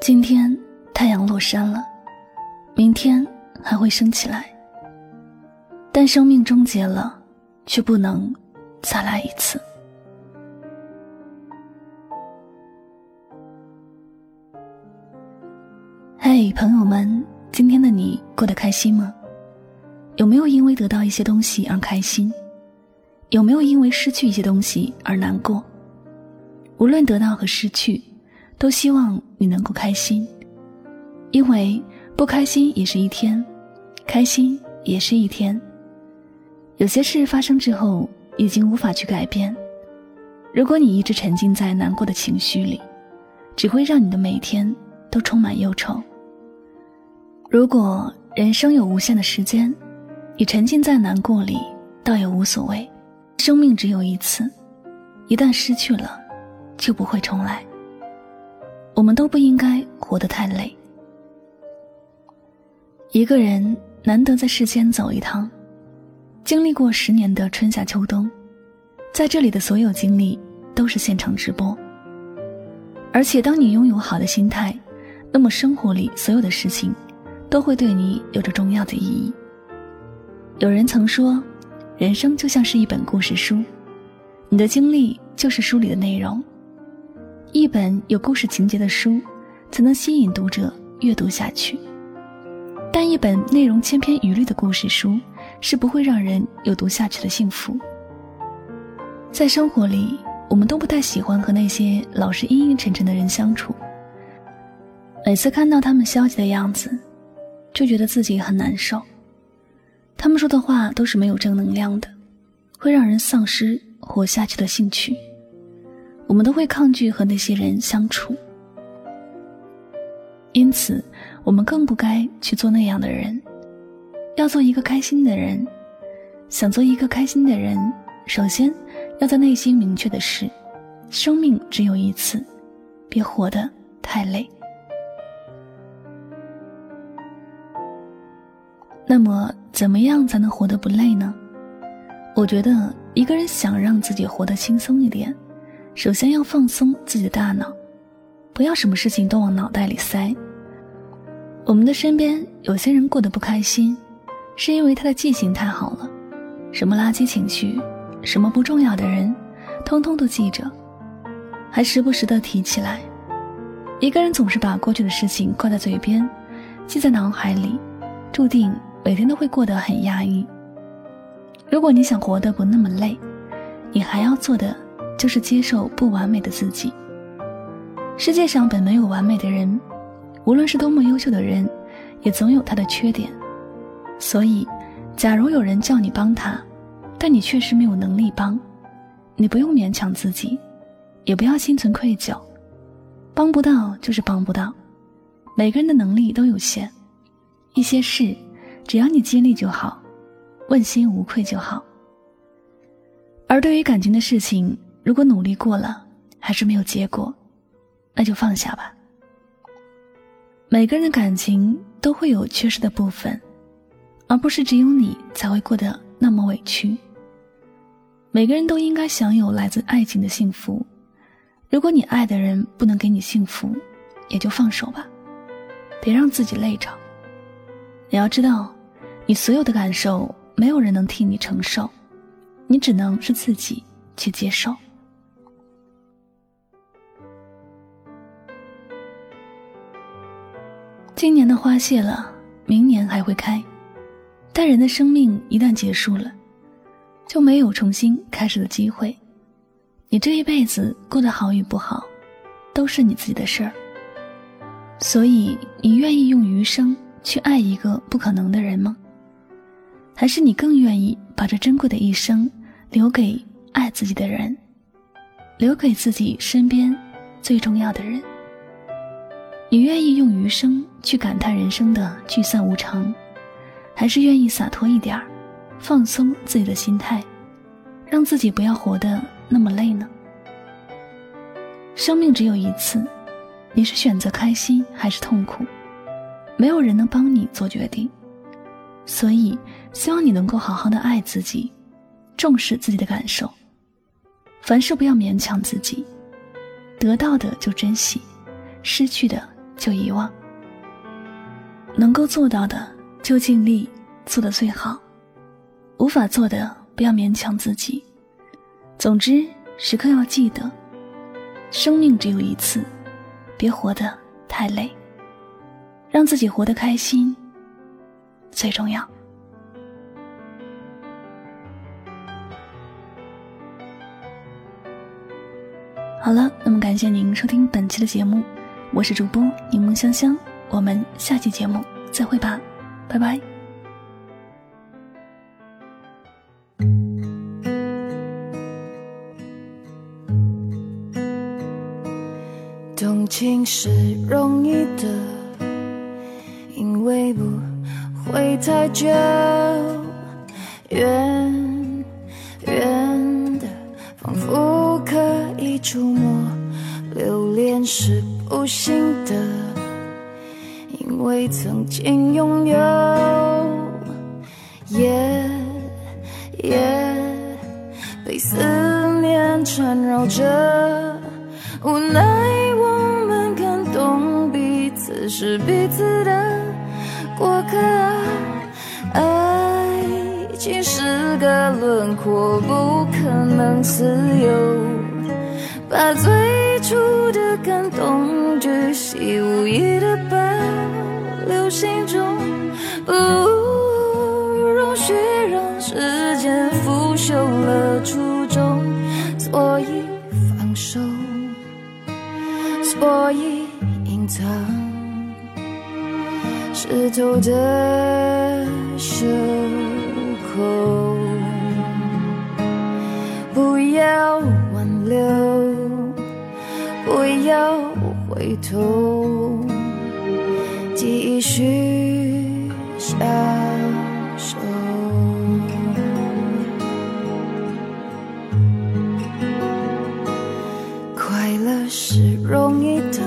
今天太阳落山了，明天还会升起来。但生命终结了，却不能再来一次。嘿，朋友们，今天的你过得开心吗？有没有因为得到一些东西而开心？有没有因为失去一些东西而难过？无论得到和失去。都希望你能够开心，因为不开心也是一天，开心也是一天。有些事发生之后已经无法去改变，如果你一直沉浸在难过的情绪里，只会让你的每天都充满忧愁。如果人生有无限的时间，你沉浸在难过里倒也无所谓。生命只有一次，一旦失去了，就不会重来。我们都不应该活得太累。一个人难得在世间走一趟，经历过十年的春夏秋冬，在这里的所有经历都是现场直播。而且，当你拥有好的心态，那么生活里所有的事情都会对你有着重要的意义。有人曾说，人生就像是一本故事书，你的经历就是书里的内容。一本有故事情节的书，才能吸引读者阅读下去。但一本内容千篇一律的故事书，是不会让人有读下去的幸福。在生活里，我们都不太喜欢和那些老是阴阴沉沉的人相处。每次看到他们消极的样子，就觉得自己很难受。他们说的话都是没有正能量的，会让人丧失活下去的兴趣。我们都会抗拒和那些人相处，因此，我们更不该去做那样的人。要做一个开心的人，想做一个开心的人，首先要在内心明确的是：生命只有一次，别活得太累。那么，怎么样才能活得不累呢？我觉得，一个人想让自己活得轻松一点。首先要放松自己的大脑，不要什么事情都往脑袋里塞。我们的身边有些人过得不开心，是因为他的记性太好了，什么垃圾情绪，什么不重要的人，通通都记着，还时不时的提起来。一个人总是把过去的事情挂在嘴边，记在脑海里，注定每天都会过得很压抑。如果你想活得不那么累，你还要做的。就是接受不完美的自己。世界上本没有完美的人，无论是多么优秀的人，也总有他的缺点。所以，假如有人叫你帮他，但你确实没有能力帮，你不用勉强自己，也不要心存愧疚。帮不到就是帮不到，每个人的能力都有限。一些事，只要你尽力就好，问心无愧就好。而对于感情的事情，如果努力过了还是没有结果，那就放下吧。每个人的感情都会有缺失的部分，而不是只有你才会过得那么委屈。每个人都应该享有来自爱情的幸福。如果你爱的人不能给你幸福，也就放手吧，别让自己累着。你要知道，你所有的感受没有人能替你承受，你只能是自己去接受。今年的花谢了，明年还会开。但人的生命一旦结束了，就没有重新开始的机会。你这一辈子过得好与不好，都是你自己的事儿。所以，你愿意用余生去爱一个不可能的人吗？还是你更愿意把这珍贵的一生留给爱自己的人，留给自己身边最重要的人？你愿意用余生去感叹人生的聚散无常，还是愿意洒脱一点儿，放松自己的心态，让自己不要活得那么累呢？生命只有一次。你是选择开心还是痛苦？没有人能帮你做决定，所以希望你能够好好的爱自己，重视自己的感受。凡事不要勉强自己，得到的就珍惜，失去的就遗忘。能够做到的就尽力做得最好，无法做的不要勉强自己。总之，时刻要记得，生命只有一次。别活得太累，让自己活得开心最重要。好了，那么感谢您收听本期的节目，我是主播柠檬香香，我们下期节目再会吧，拜拜。动情是容易的，因为不会太久。远远的，仿佛可以触摸。留恋是不行的，因为曾经拥有。夜夜被思念缠绕着，无奈我们感动彼此。是彼此的过客，爱情是个轮廓，不可能自由。把最初的感动巨细无意的保留心中，不容许让时间腐朽了初衷，所以放手，所以隐藏。湿透的袖口，不要挽留，不要回头，继续享受。快乐是容易的。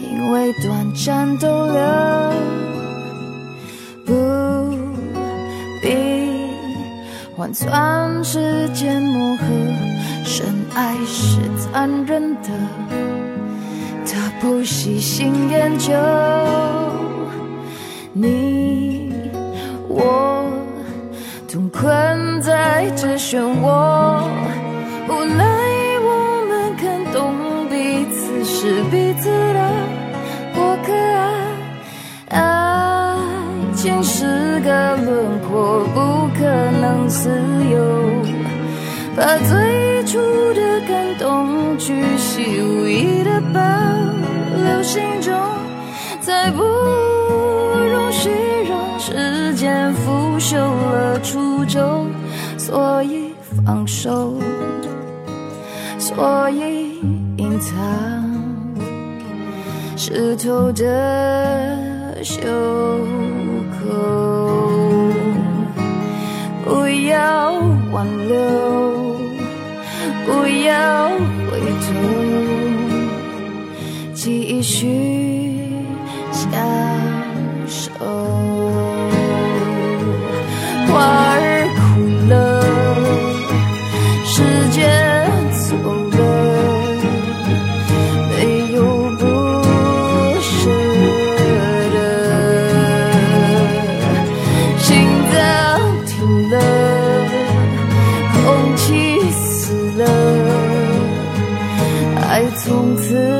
因为短暂逗留，换算时间磨合。深爱是残忍的，他不喜新厌旧。你我同困在这漩涡，无奈情是个轮廓，不可能自由。把最初的感动巨细无遗的保留心中，再不容许让时间腐朽了初衷。所以放手，所以隐藏湿透的袖。不要挽留，不要回头，继续从此。